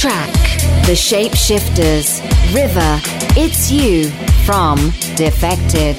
Track, The Shapeshifters, River, It's You from Defected.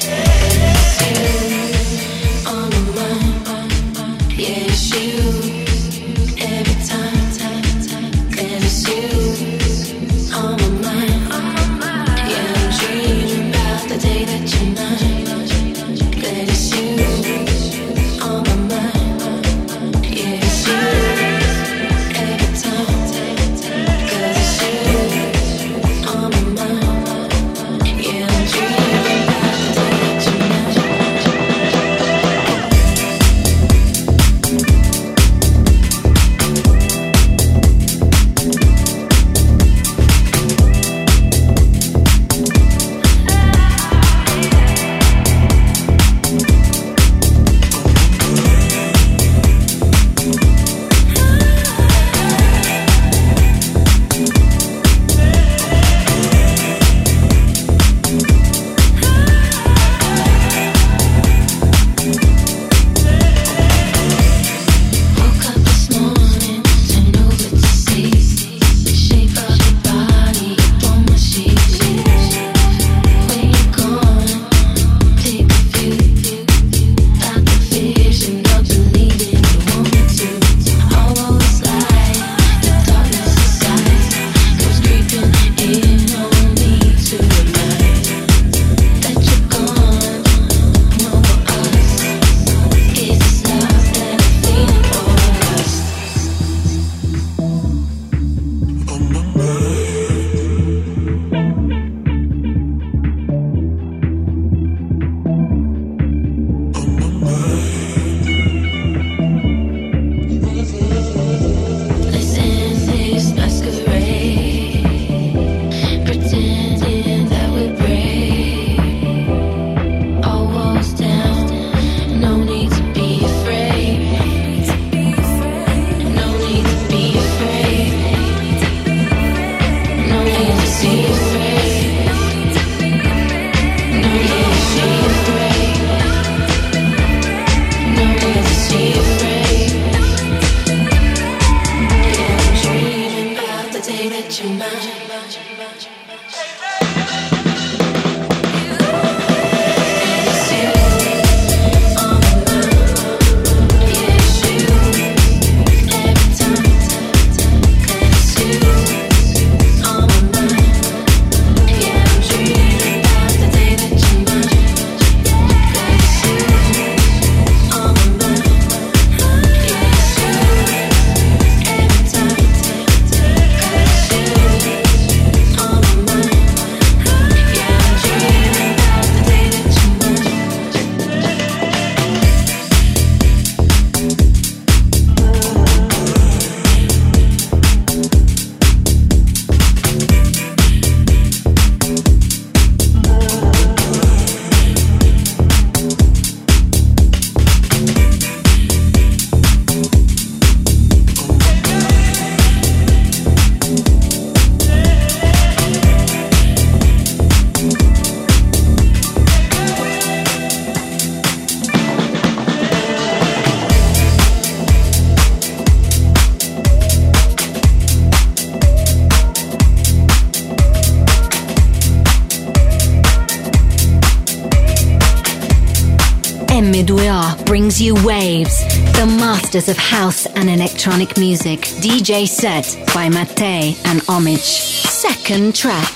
You Waves, the masters of house and electronic music. DJ set by Mattei and Omich. Second track,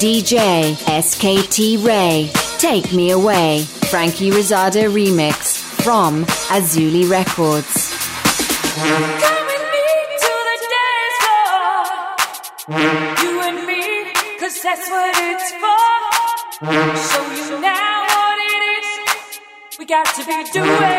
DJ SKT Rae. Take Me Away, Franky Rizardo remix from Azuli Records. Come with me to the dance floor. you the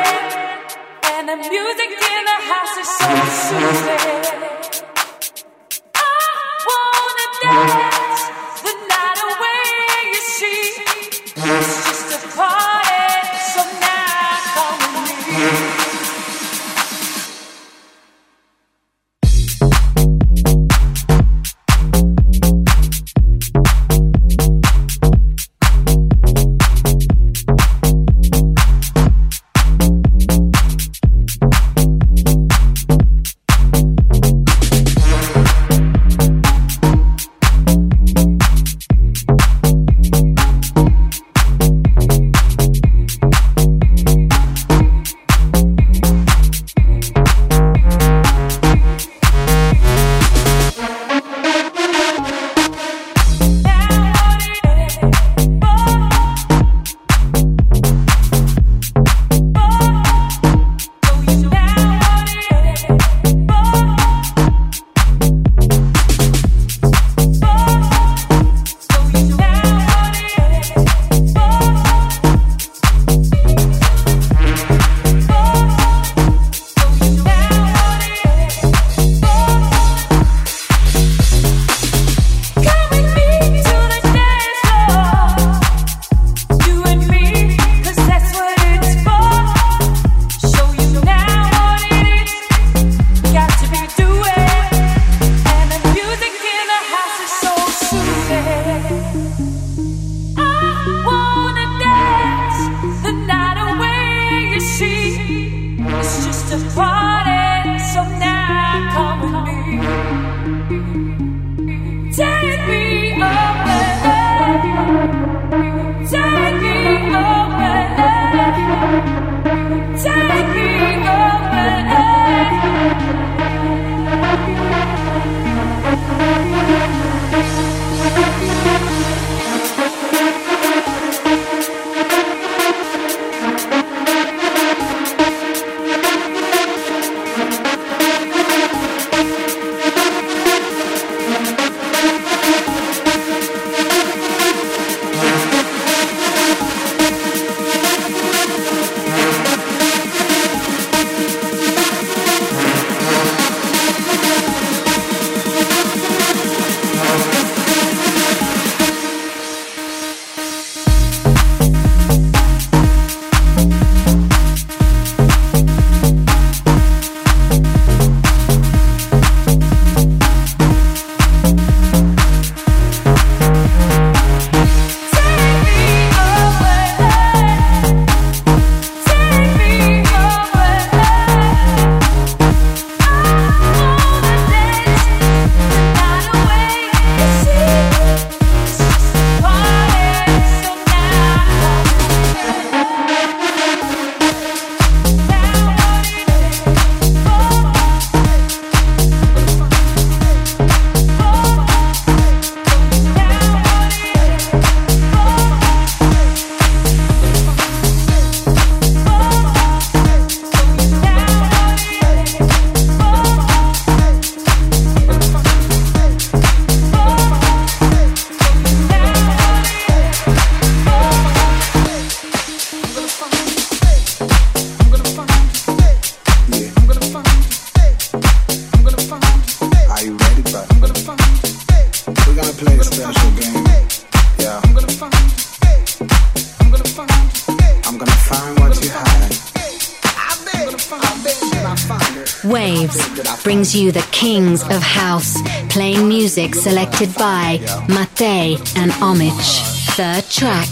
kings of house, playing music selected by Mattei and Omich. Third track,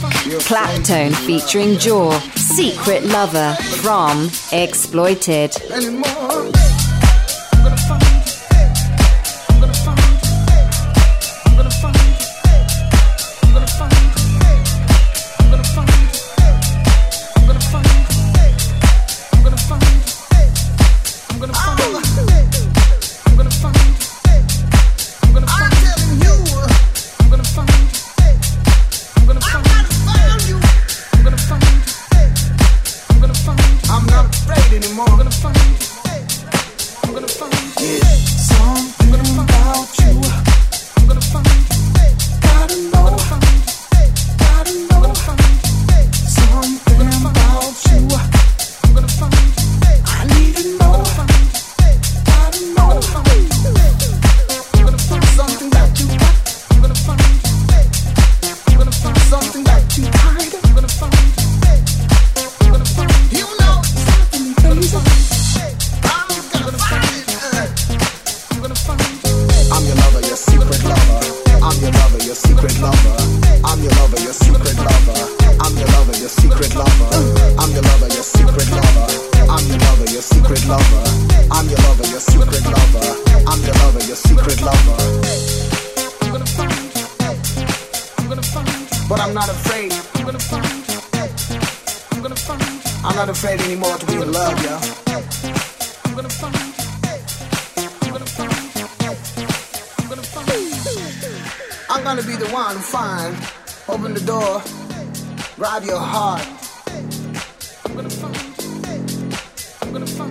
Claptone featuring Jaw, Secret Lover from Exploited. I'm your lover, your secret lover. I'm your lover, your secret lover. I'm your lover, your secret lover. I'm your lover, your secret lover. I'm your lover, your secret lover. I'm your lover, your secret lover. But I'm not afraid. I'm not afraid anymore to be in love, yeah. I'm gonna find I'm gonna be the one to find. Open the door, rob your heart. I'm gonna find. I'm gonna find.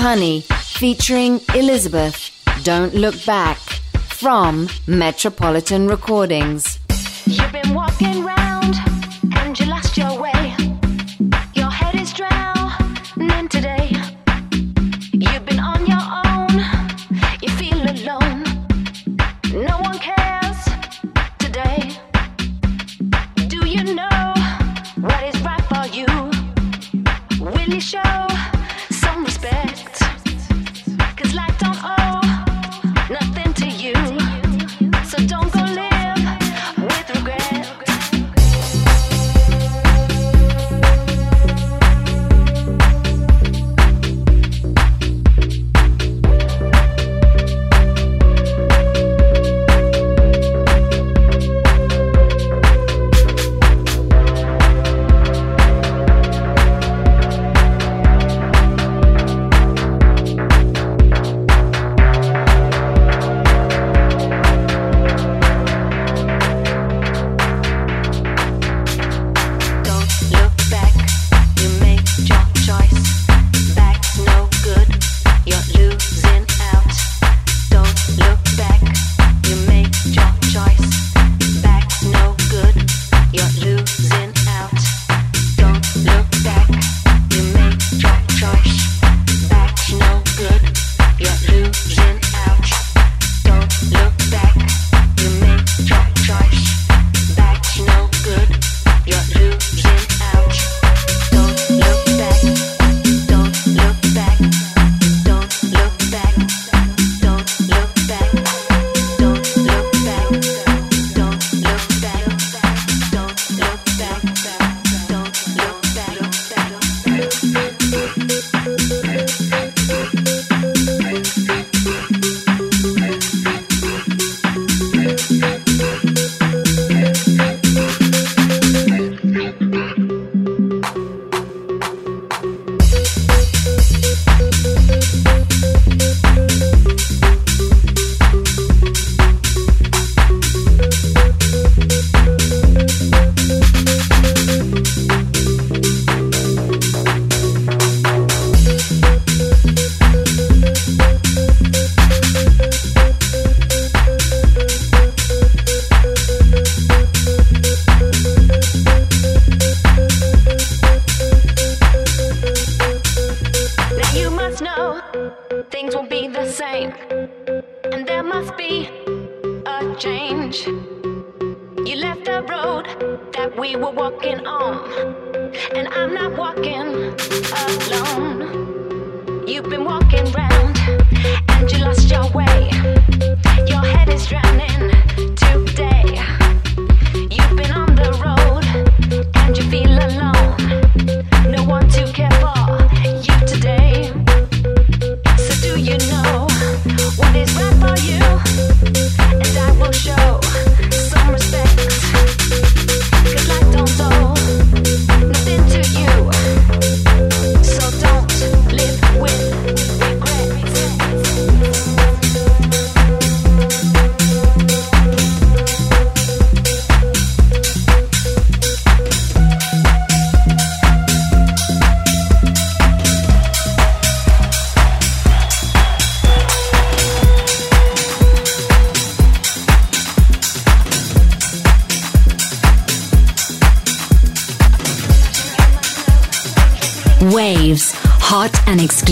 Honey featuring Elisabeth. Don't Look Back from Metropolitan Recordings.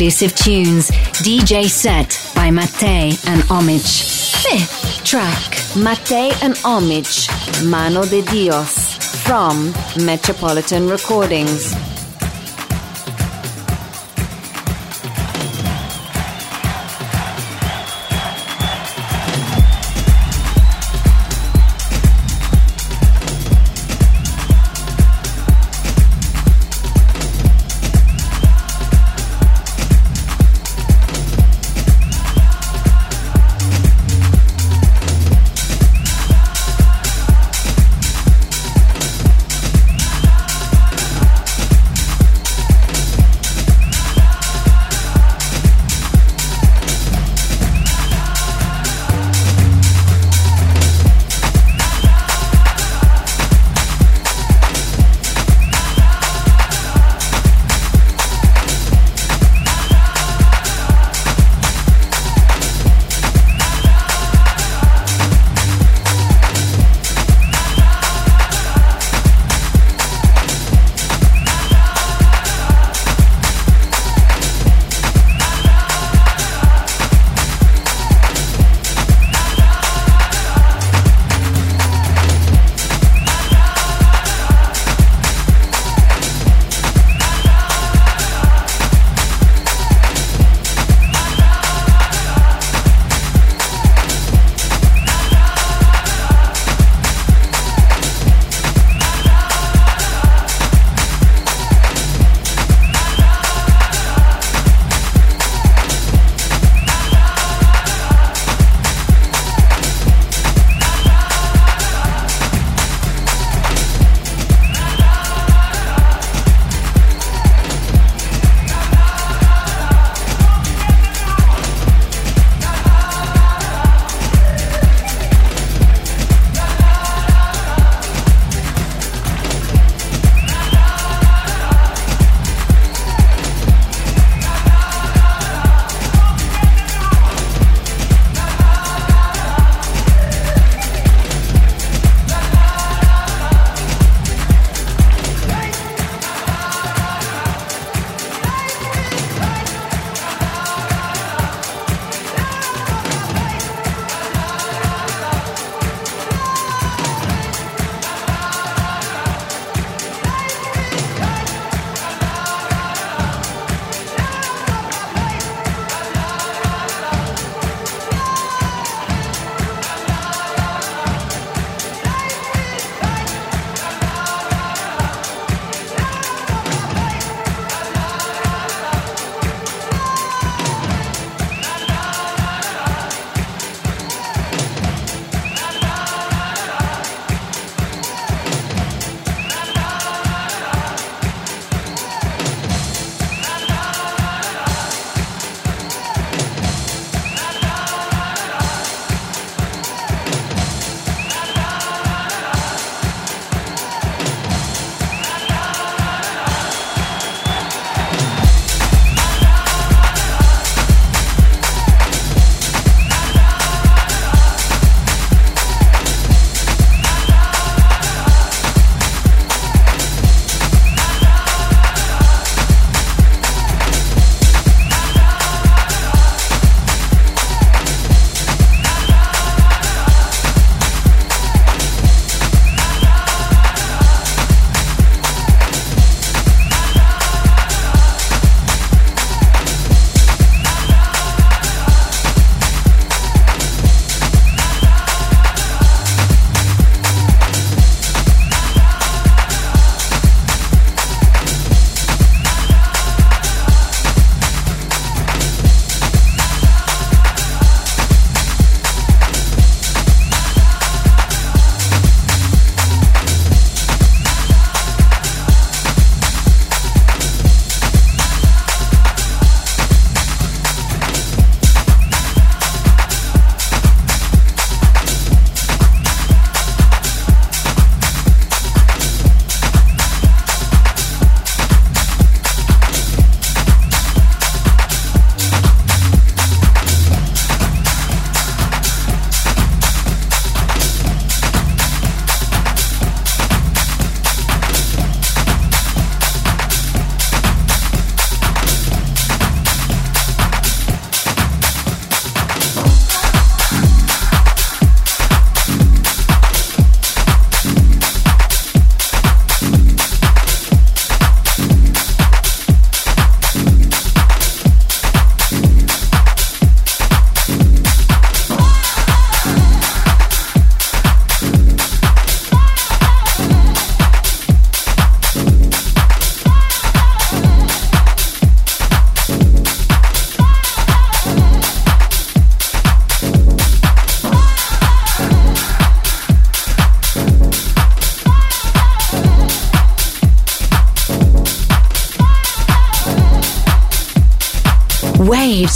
exclusive tunes, DJ set by Mattei and Omich. Fifth track, Mattei and Omich, Mano de Dios, from Metropolitan Recordings.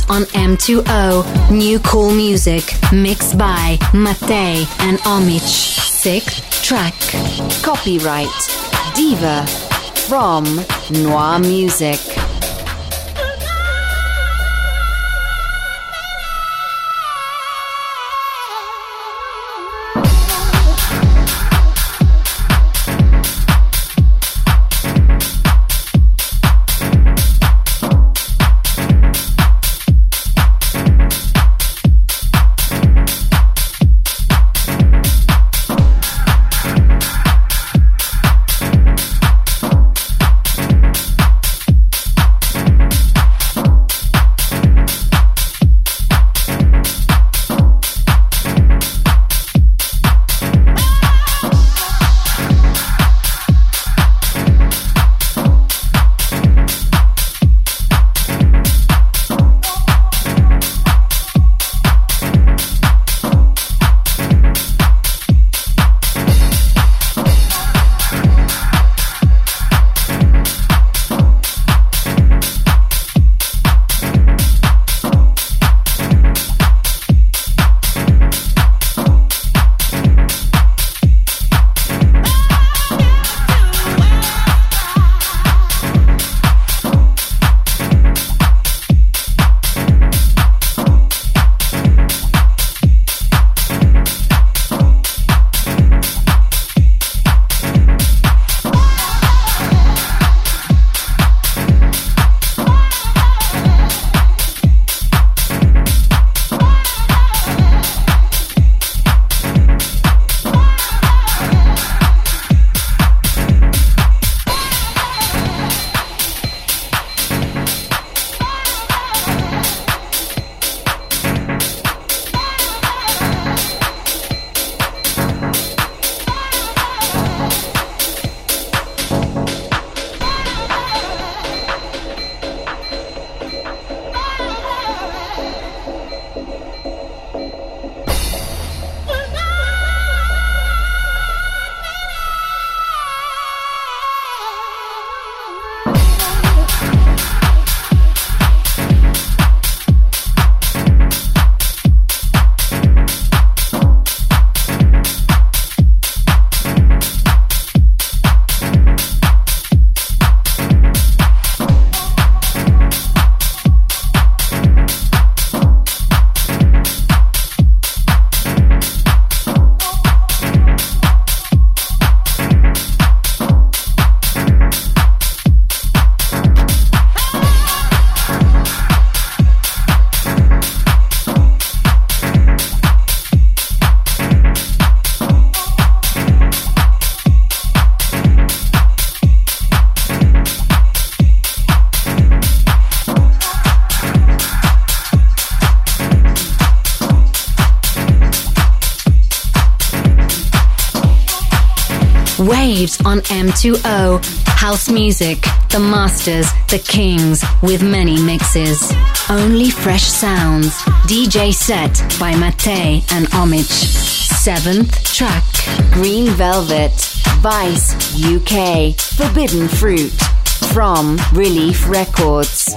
On M2O. New cool music mixed by Mattei and Omich. Sixth track. Copyright Diva from Noir Music. On M2O. House music, the masters, the kings, with many mixes. Only fresh sounds. DJ set by Mattei and Omich. Seventh track, Green Velvet, Weiss UK, Forbidden Fruit, from Relief Records.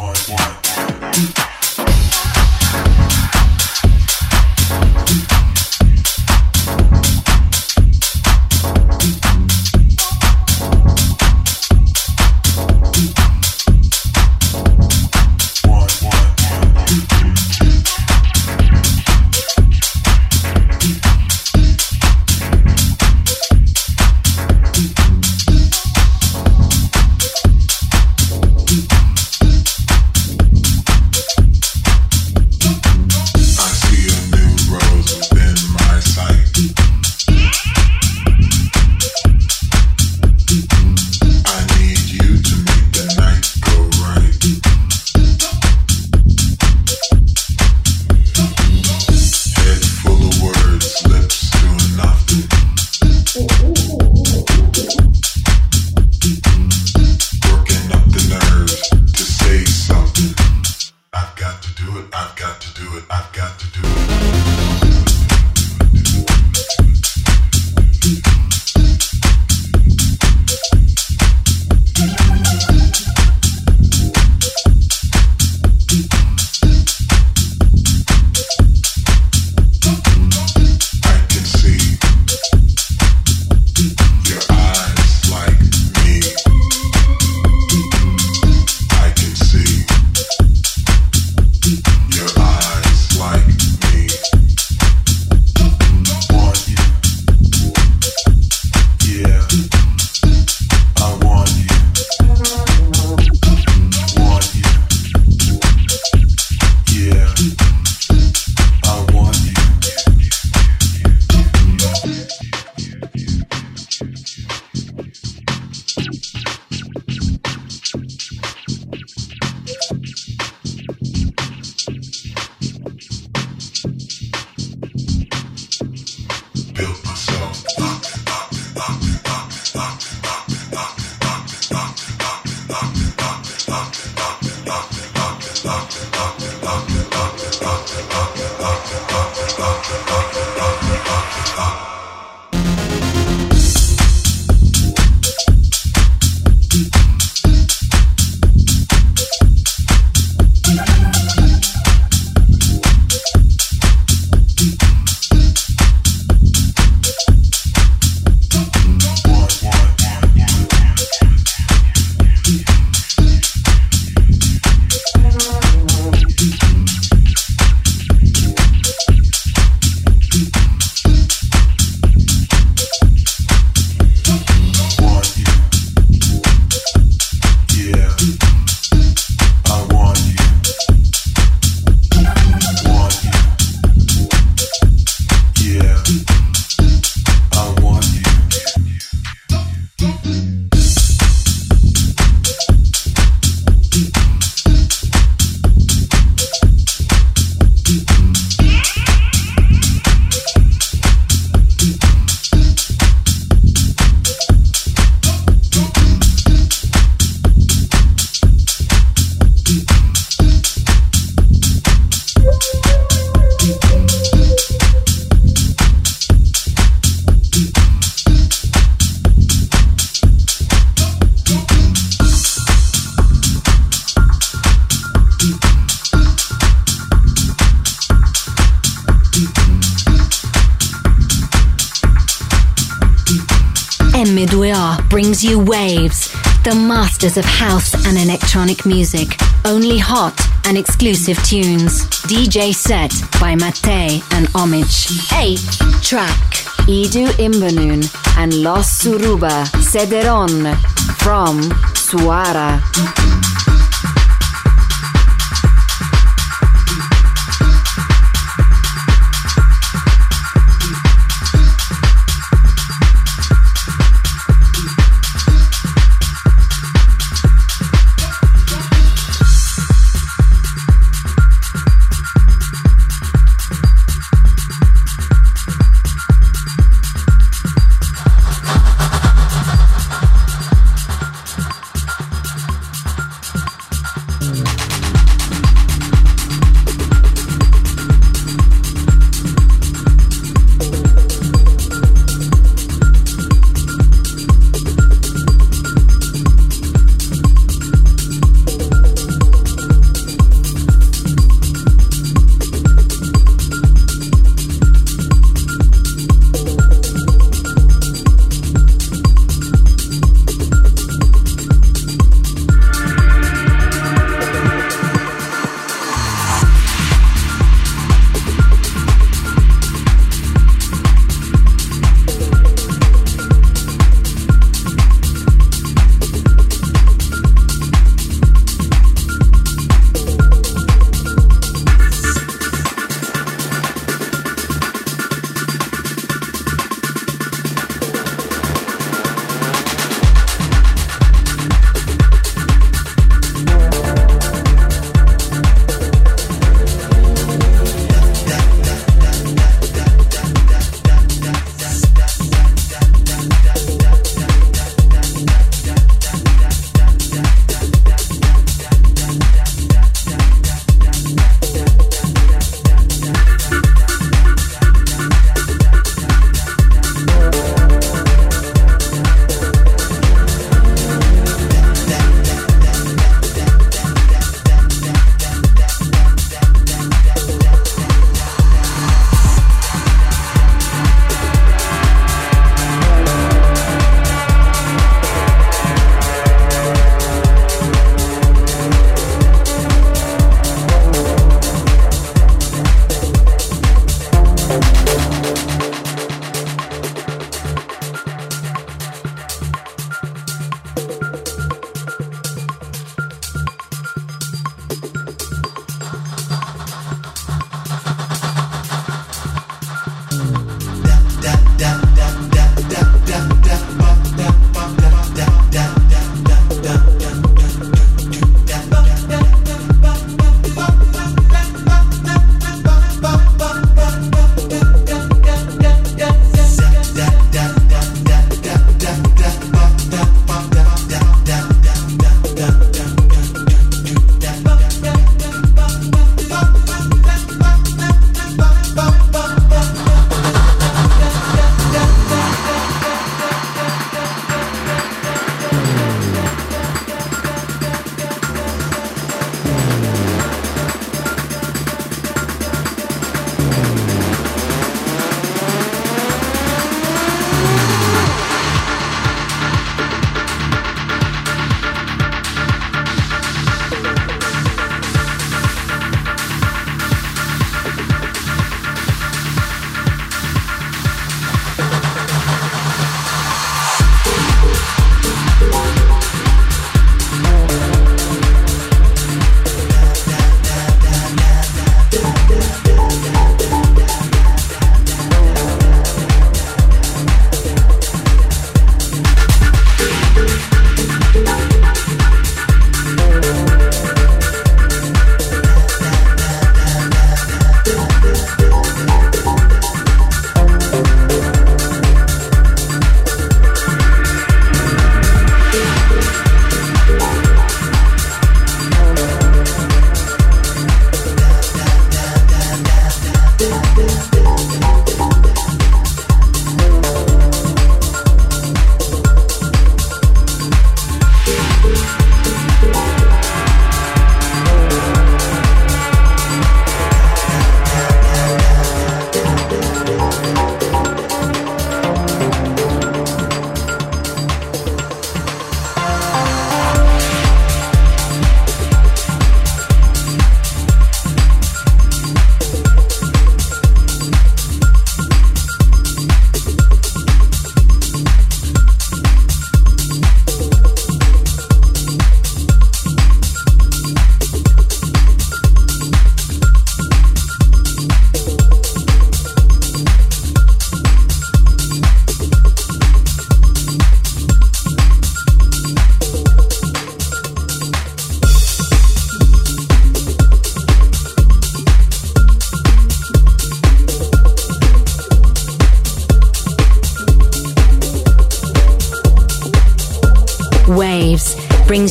You Waves, the masters of house and electronic music. Only hot and exclusive tunes. DJ set by Mattei and Omich. 8th track. Edu Imbernon and Los Suruba Cederron from Suara.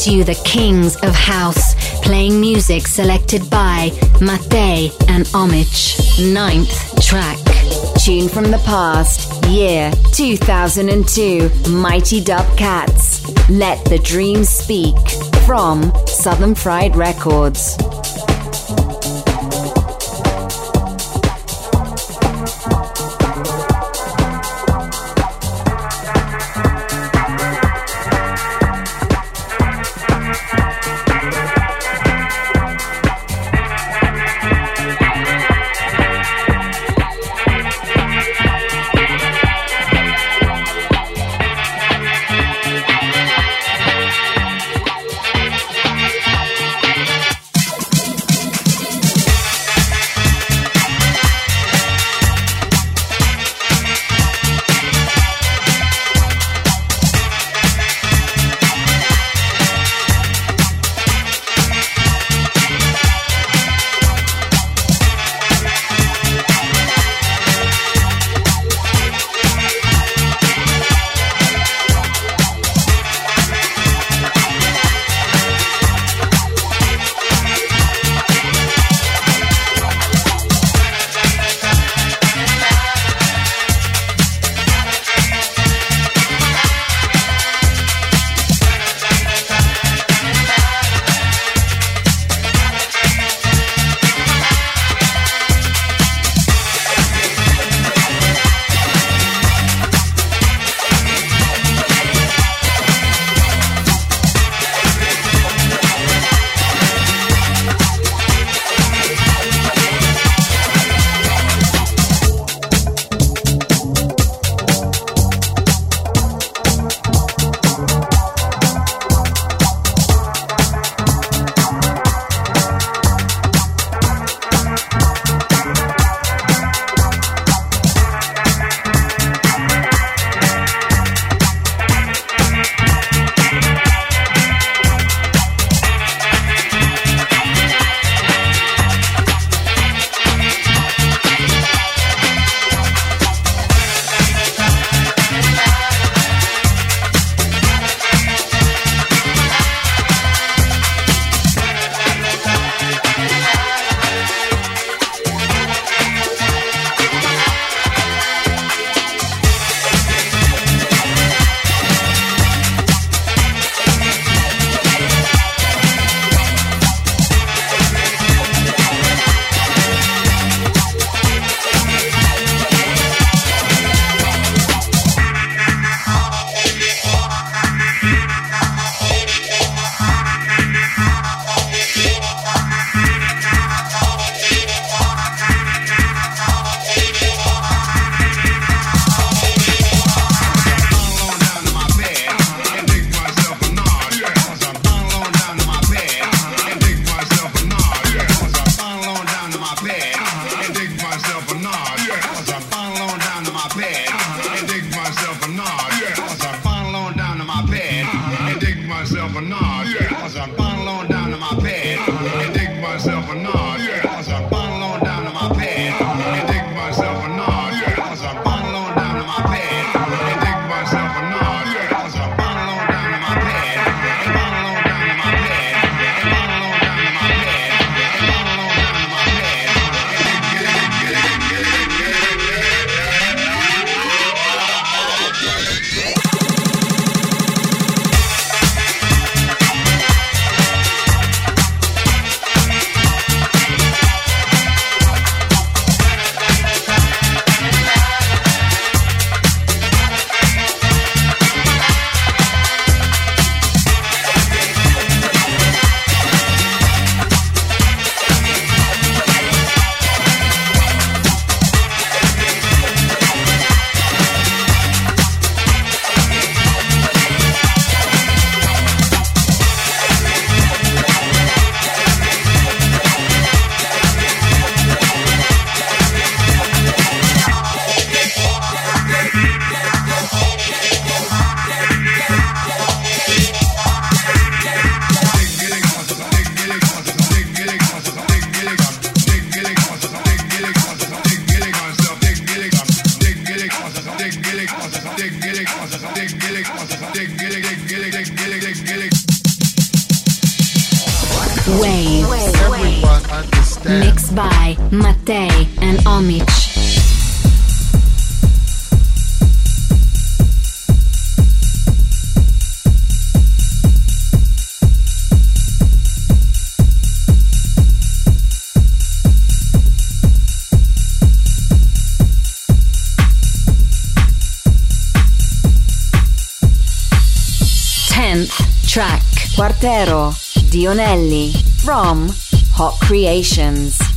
You the kings of house, playing music selected by Mattei and Omich. Ninth track. Tune from the past, year 2002, Mighty Dub Katz. Let the Drums Speak from Southern Fried Records. Quartero Dionelli from Hot Creations.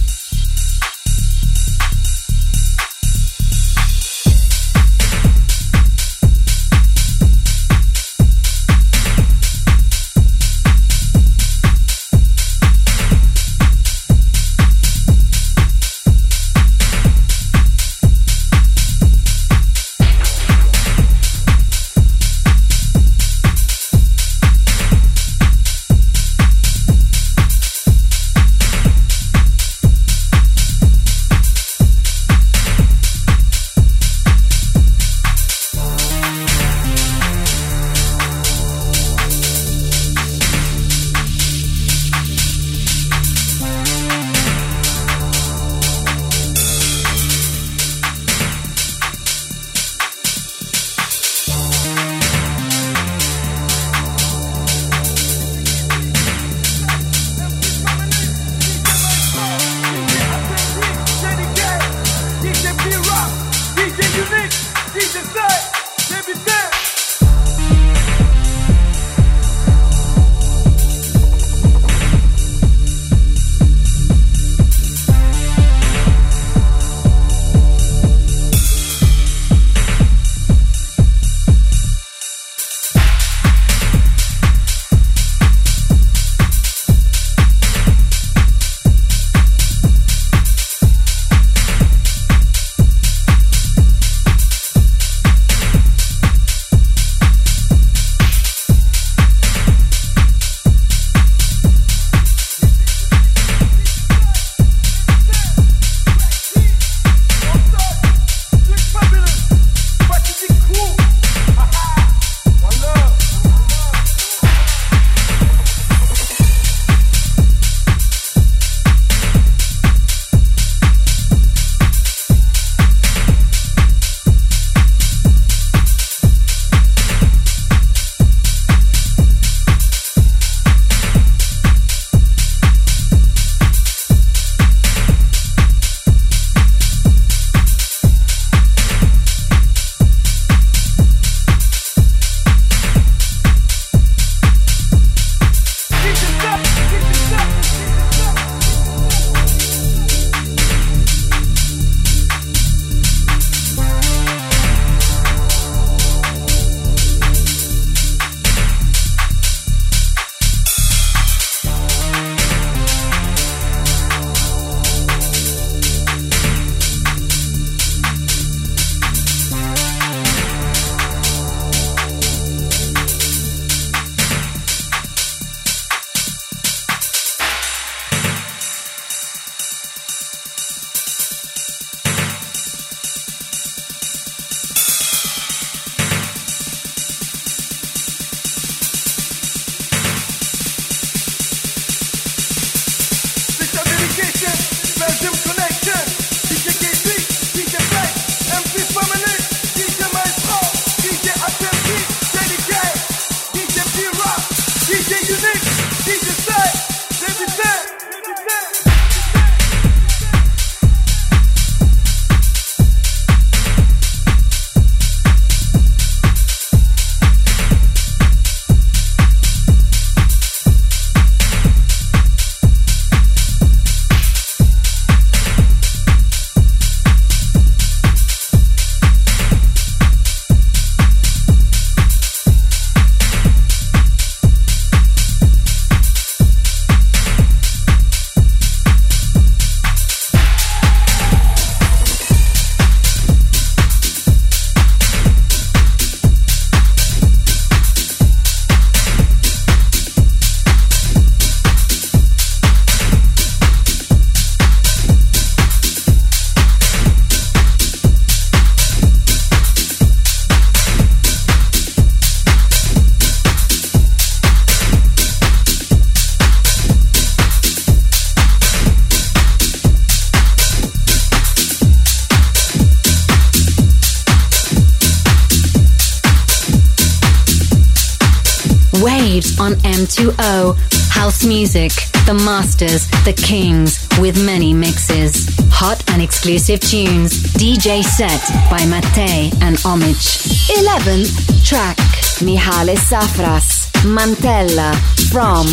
Waves on M2O. House music, the masters, the kings, with many mixes. Hot and exclusive tunes. DJ set by Mattei and Omich. 11th track, Mihalis Safras, Mantela, from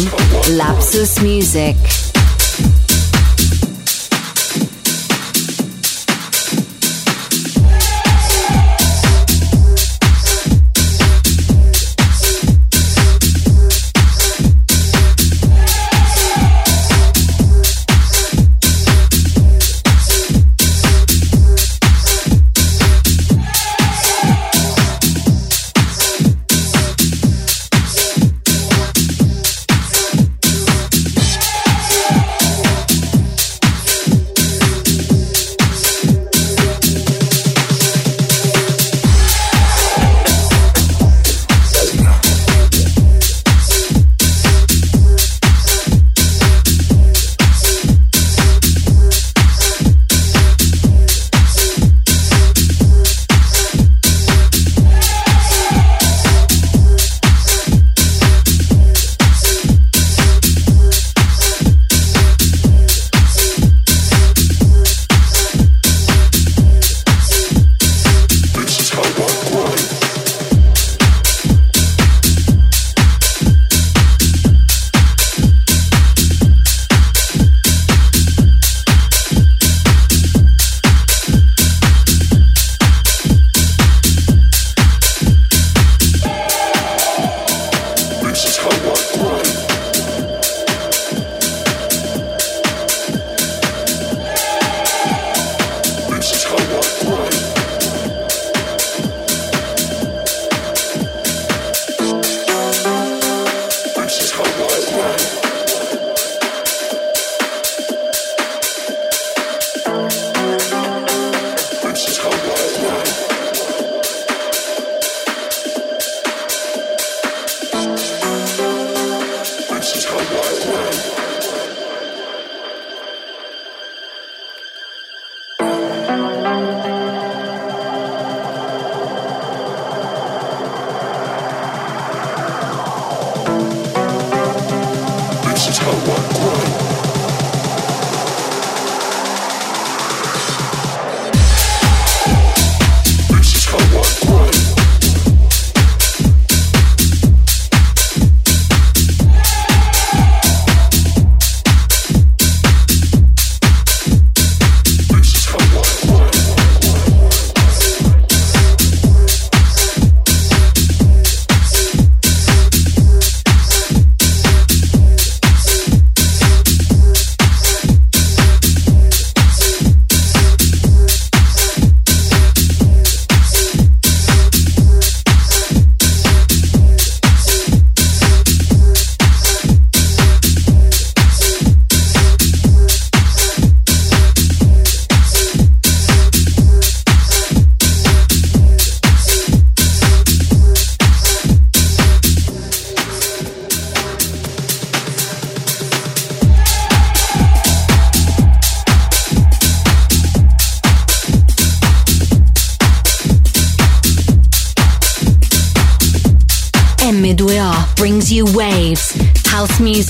Lapsus Music.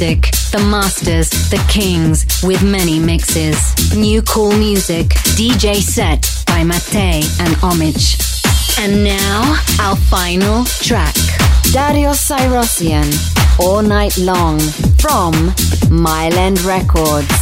Music, the masters, the kings, with many mixes. New cool music, DJ set by Mattei and Omich. And now, our final track. Darius Syrossian, All Night Long, from Mile End Records.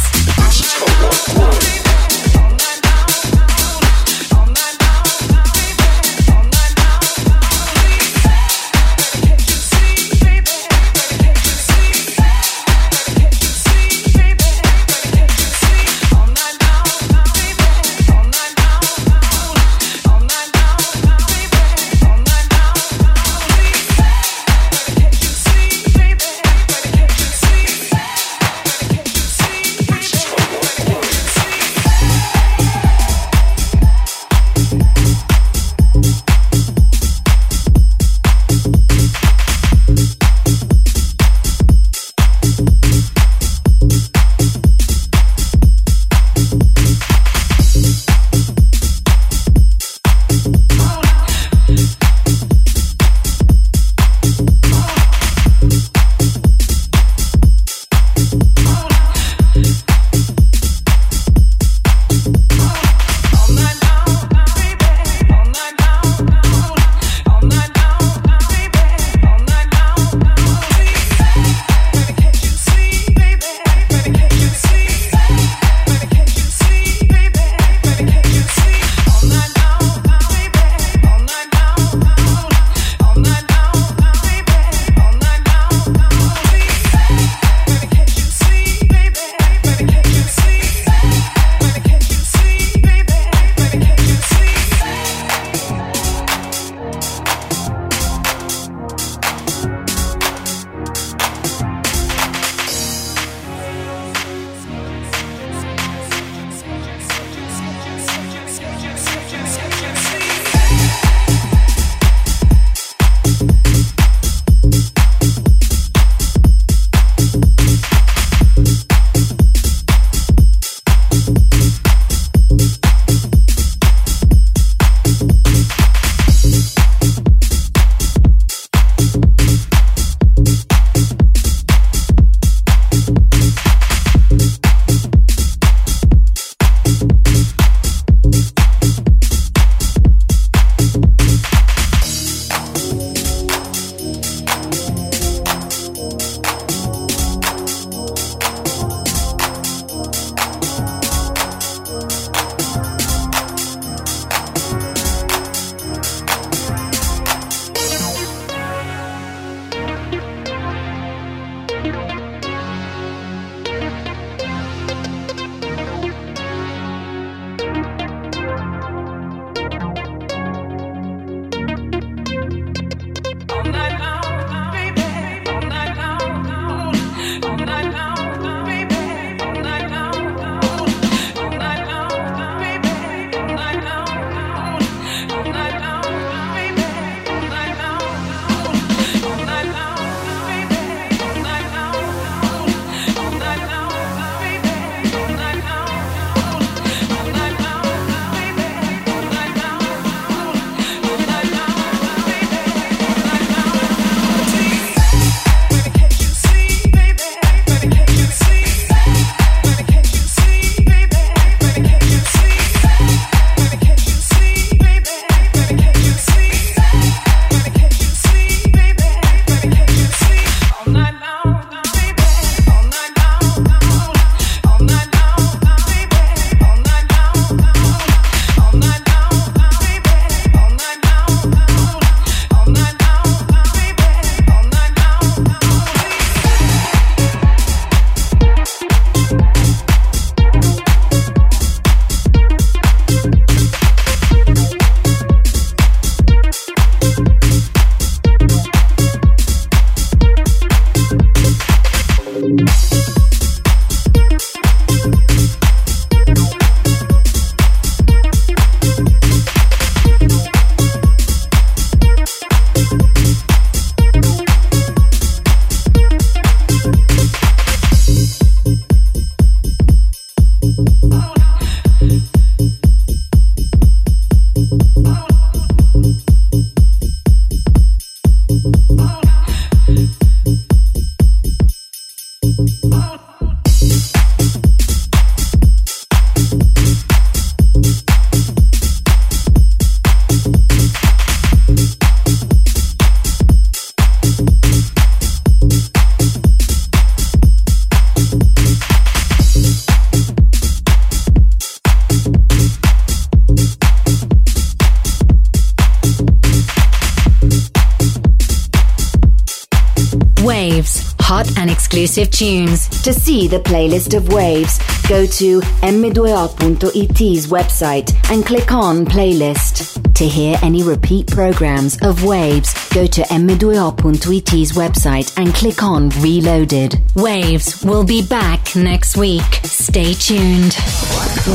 Exclusive tunes. To see the playlist of Waves, go to m2o.it's website and click on Playlist. To hear any repeat programs of Waves, go to m2o.it's website and click on Reloaded. Waves will be back next week. Stay tuned.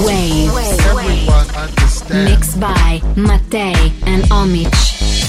Waves. Everyone. Mixed by Mattei and Omich.